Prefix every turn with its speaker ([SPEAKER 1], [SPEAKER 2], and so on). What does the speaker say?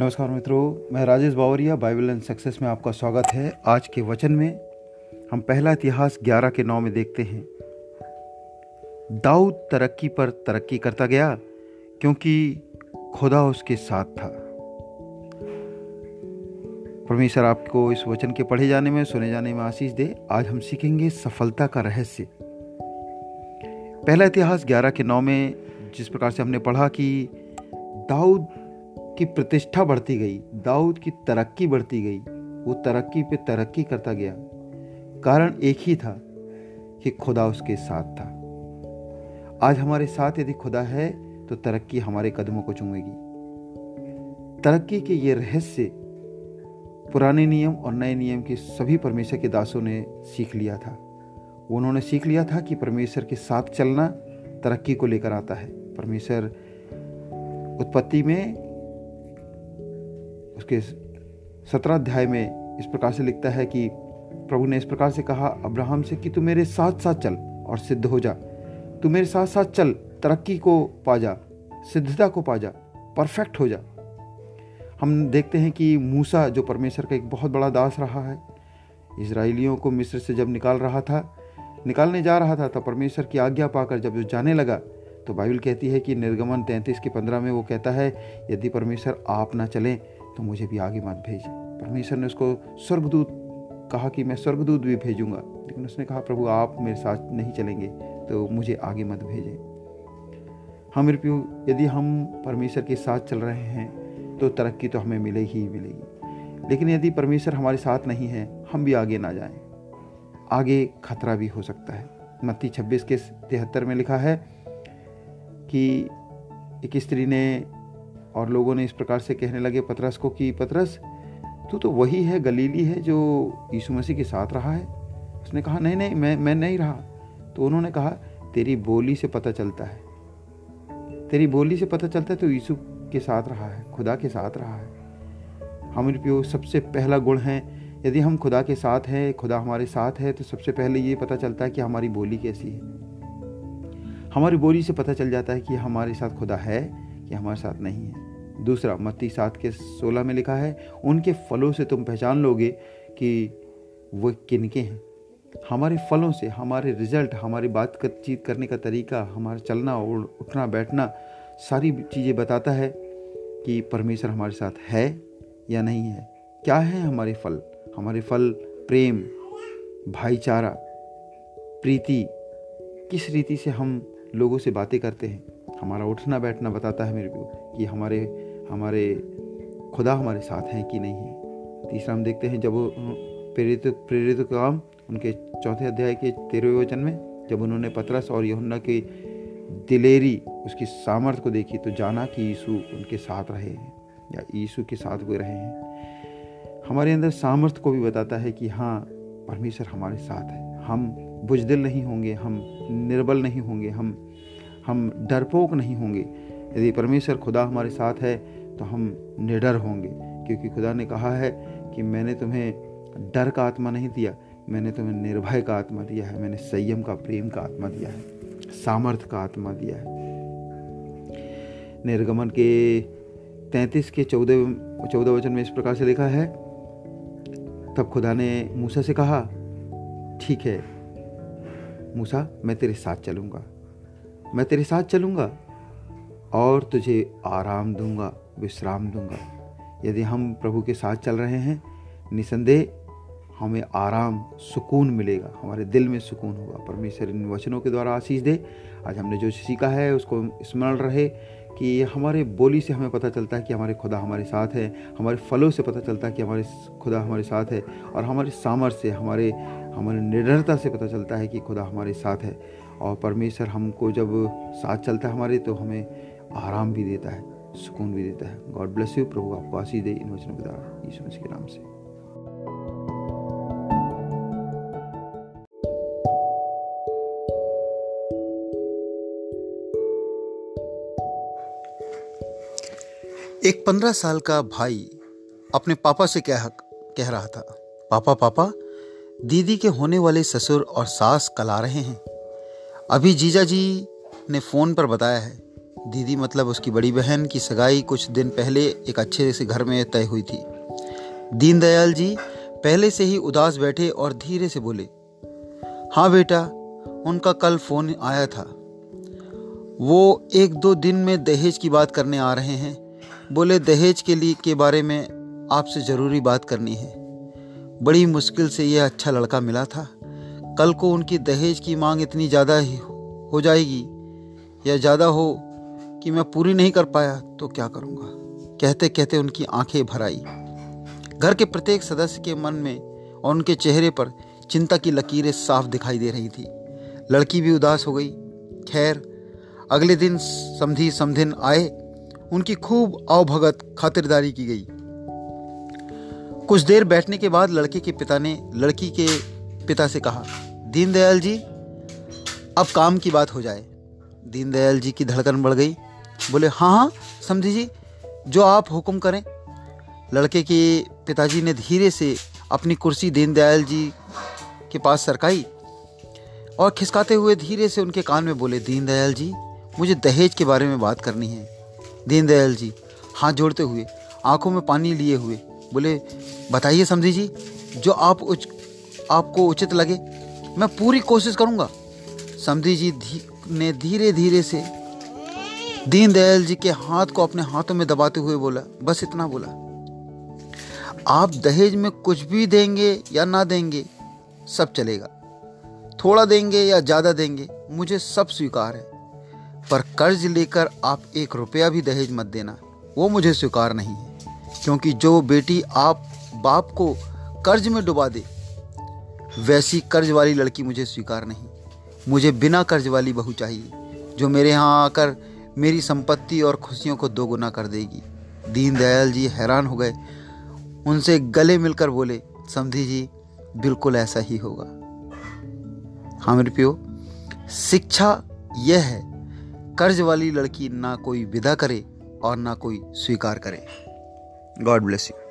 [SPEAKER 1] नमस्कार मित्रों, मैं Rajesh Bawaria, Bible and success में आपका स्वागत है। आज के वचन में हम पहला इतिहास 11 के नौ में देखते हैं। दाऊद तरक्की पर तरक्की करता गया, क्योंकि खुदा उसके साथ था। परमेश्वर आपको इस वचन के पढ़े जाने में, सुने जाने में आशीष दे। आज हम सीखेंगे सफलता का रहस्य। पहला इतिहास 11 के नौ में जिस प्रकार से हमने पढ़ा कि दाऊद की प्रतिष्ठा बढ़ती गई, दाऊद की तरक्की बढ़ती गई, वो तरक्की पे तरक्की करता गया। कारण एक ही था कि खुदा उसके साथ था। आज हमारे साथ यदि खुदा है तो तरक्की हमारे कदमों को चूमेगी। तरक्की के ये रहस्य, पुराने नियम और नए नियम के सभी परमेश्वर के दासों ने सीख लिया था। उन्होंने सीख लिया था कि परमेश्वर के साथ चलना तरक्की को लेकर आता है। परमेश्वर उत्पत्ति में उसके सत्रह अध्याय में इस प्रकार से लिखता है कि प्रभु ने इस प्रकार से कहा, अब्राहम से कि तू मेरे साथ साथ चल और सिद्ध हो जा। तू मेरे साथ साथ चल, तरक्की को पा जा, सिद्धता को पा जा, परफेक्ट हो जा। हम देखते हैं कि मूसा, जो परमेश्वर का एक बहुत बड़ा दास रहा है इसराइलियों को मिस्र से जब निकाल रहा था, निकालने जा रहा था तो परमेश्वर की आज्ञा पाकर जब जो जाने लगा तो बाइबल कहती है कि निर्गमन तैंतीस के पंद्रह में वो कहता है, यदि परमेश्वर आप ना चलें तो मुझे भी आगे मत भेजे। परमेश्वर ने उसको स्वर्गदूत कहा कि मैं स्वर्गदूत भी भेजूँगा। लेकिन उसने कहा, प्रभु, आप मेरे साथ नहीं चलेंगे तो मुझे आगे मत भेजें। हम रिप्यू यदि हम परमेश्वर के साथ चल रहे हैं तो तरक्की तो हमें मिलेगी ही मिलेगी। लेकिन यदि परमेश्वर हमारे साथ नहीं है, हम भी आगे ना जाएँ। आगे खतरा भी हो सकता है। मत्ती छब्बीस के तिहत्तर में लिखा है कि एक स्त्री ने और लोगों ने इस प्रकार से कहने लगे, पतरस को कि, पतरस, तू तो वही है, गलीली है, जो यीशु मसीह के साथ रहा है? उसने कहा, नहीं नहीं, मैं मैं नहीं रहा। तो उन्होंने कहा, तेरी बोली से पता चलता है। तेरी बोली से पता चलता है तो यीशु के साथ रहा है, खुदा के साथ रहा है। हमारे प्यो सबसे पहला गुण है, यदि हम खुदा के साथ हैं, खुदा हमारे साथ है तो सबसे पहले ये पता चलता है कि हमारी बोली कैसी है। हमारी बोली से पता चल जाता है कि हमारे साथ खुदा है, कि हमारे साथ नहीं है। दूसरा मत्ती सात के सोलह में लिखा है, उनके फलों से तुम पहचान लोगे कि वो किनके हैं। हमारे फलों से, हमारे रिज़ल्ट, हमारी बातचीत करने का तरीका, हमारा चलना और उठना बैठना, सारी चीज़ें बताता है कि परमेश्वर हमारे साथ है या नहीं है। क्या है हमारे फल? हमारे फल प्रेम, भाईचारा, प्रीति। किस रीति से हम लोगों से बातें करते हैं? हमारा उठना बैठना बताता है मेरे को कि हमारे हमारे, खुदा हमारे साथ हैं कि नहीं है। तीसरा हम देखते हैं जब प्रेरित प्रेरित काम, उनके चौथे अध्याय के तेरहवें वचन में, जब उन्होंने पतरस और यहुन्ना की दिलेरी, उसकी सामर्थ्य को देखी तो जाना कि यीशु उनके साथ रहे हैं, या यीशु के साथ हुए रहे हैं। हमारे अंदर सामर्थ्य को भी बताता है कि हाँ परमेश्वर हमारे साथ है। हम बुजदिल नहीं होंगे, हम निर्बल नहीं होंगे, हम हम डरपोक नहीं होंगे। यदि परमेश्वर खुदा हमारे साथ है तो हम निडर होंगे, क्योंकि खुदा ने कहा है कि मैंने तुम्हें डर का आत्मा नहीं दिया, मैंने तुम्हें निर्भय का आत्मा दिया है, मैंने संयम का, प्रेम का आत्मा दिया है सामर्थ्य का आत्मा दिया है। निर्गमन के तैंतीस के चौदह चौदह वचन में इस प्रकार से लिखा है, तब खुदा ने मूसा से कहा, ठीक है, मूसा, मैं तेरे साथ चलूँगा, मैं तेरे साथ चलूँगा और तुझे आराम दूँगा, विश्राम दूँगा। यदि हम प्रभु के साथ चल रहे हैं, निसंदेह हमें आराम, सुकून मिलेगा। हमारे दिल में सुकून होगा। परमेश्वर इन वचनों के द्वारा आशीष दे। आज हमने जो सीखा है, उसको स्मरण रहे कि हमारे बोली से हमें पता चलता है कि हमारे खुदा हमारे साथ है। हमारे फलों से पता चलता है कि हमारे खुदा हमारे साथ है। और हमारे सामर्थ्य हमारे हमारे निडरता से पता चलता है कि खुदा हमारे साथ है। और परमेश्वर हमको जब साथ चलता है हमारे तो हमें आराम भी देता है, सुकून भी देता है। गॉड ब्लेस यू प्रभु आपको आशीष दे इन वचनों के द्वारा। यीशु मसीह के नाम से। एक पंद्रह साल का भाई अपने पापा से कह कह रहा था, पापा पापा, दीदी के होने वाले ससुर और सास कल आ रहे हैं। अभी जीजा जी ने फ़ोन पर बताया है
[SPEAKER 2] दीदी मतलब उसकी बड़ी बहन की सगाई कुछ दिन पहले एक अच्छे से घर में तय हुई थी। दीनदयाल जी पहले से ही उदास बैठे और धीरे से बोले हाँ बेटा, उनका कल फ़ोन आया था। वो एक दो दिन में दहेज की बात करने आ रहे हैं। बोले, दहेज के लिए के बारे में आपसे ज़रूरी बात करनी है। बड़ी मुश्किल से यह अच्छा लड़का मिला था। कल को उनकी दहेज की मांग इतनी ज़्यादा हो जाएगी या ज़्यादा हो कि मैं पूरी नहीं कर पाया तो क्या करूँगा? कहते कहते उनकी आँखें भर आई। घर के प्रत्येक सदस्य के मन में और उनके चेहरे पर चिंता की लकीरें साफ़ दिखाई दे रही थी। लड़की भी उदास हो गई। खैर, अगले दिन समधी समधिन आए, उनकी खूब आवभगत खातिरदारी की गई। कुछ देर बैठने के बाद लड़के के पिता ने, लड़की के पिता से कहा, दीनदयाल जी, अब काम की बात हो जाए। दीनदयाल जी की धड़कन बढ़ गई। बोले हाँ हाँ समझी जी जो आप हुक्म करें। लड़के के पिताजी ने धीरे से अपनी कुर्सी दीनदयाल जी के पास सरकाई और खिसकाते हुए धीरे से उनके कान में बोले दीनदयाल जी मुझे दहेज के बारे में बात करनी है। दीनदयाल जी हाथ जोड़ते हुए आँखों में पानी लिए हुए बोले बताइए समझी जी जो आप उच, आपको उचित लगे मैं पूरी कोशिश करूँगा। समझी जी धी, ने धीरे धीरे से दीनदयाल जी के हाथ को अपने हाथों में दबाते हुए बोला, बस इतना बोला। आप दहेज में कुछ भी देंगे या ना देंगे, सब चलेगा। थोड़ा देंगे या ज़्यादा देंगे, मुझे सब स्वीकार है। पर कर्ज लेकर आप एक रुपया भी दहेज मत देना, वो मुझे स्वीकार नहीं है। क्योंकि जो बेटी आप, बाप को कर्ज में डुबा दे, वैसी कर्ज वाली लड़की मुझे स्वीकार नहीं। मुझे बिना कर्ज वाली बहू चाहिए, जो मेरे यहाँ आकर मेरी संपत्ति और खुशियों को दोगुना कर देगी। दीनदयाल जी हैरान हो गए। उनसे गले मिलकर बोले, समझी जी, बिल्कुल ऐसा ही होगा। हाँ मेरे प्यो, शिक्षा यह है, कर्ज वाली लड़की ना कोई विदा करे और ना कोई स्वीकार करे। God bless you.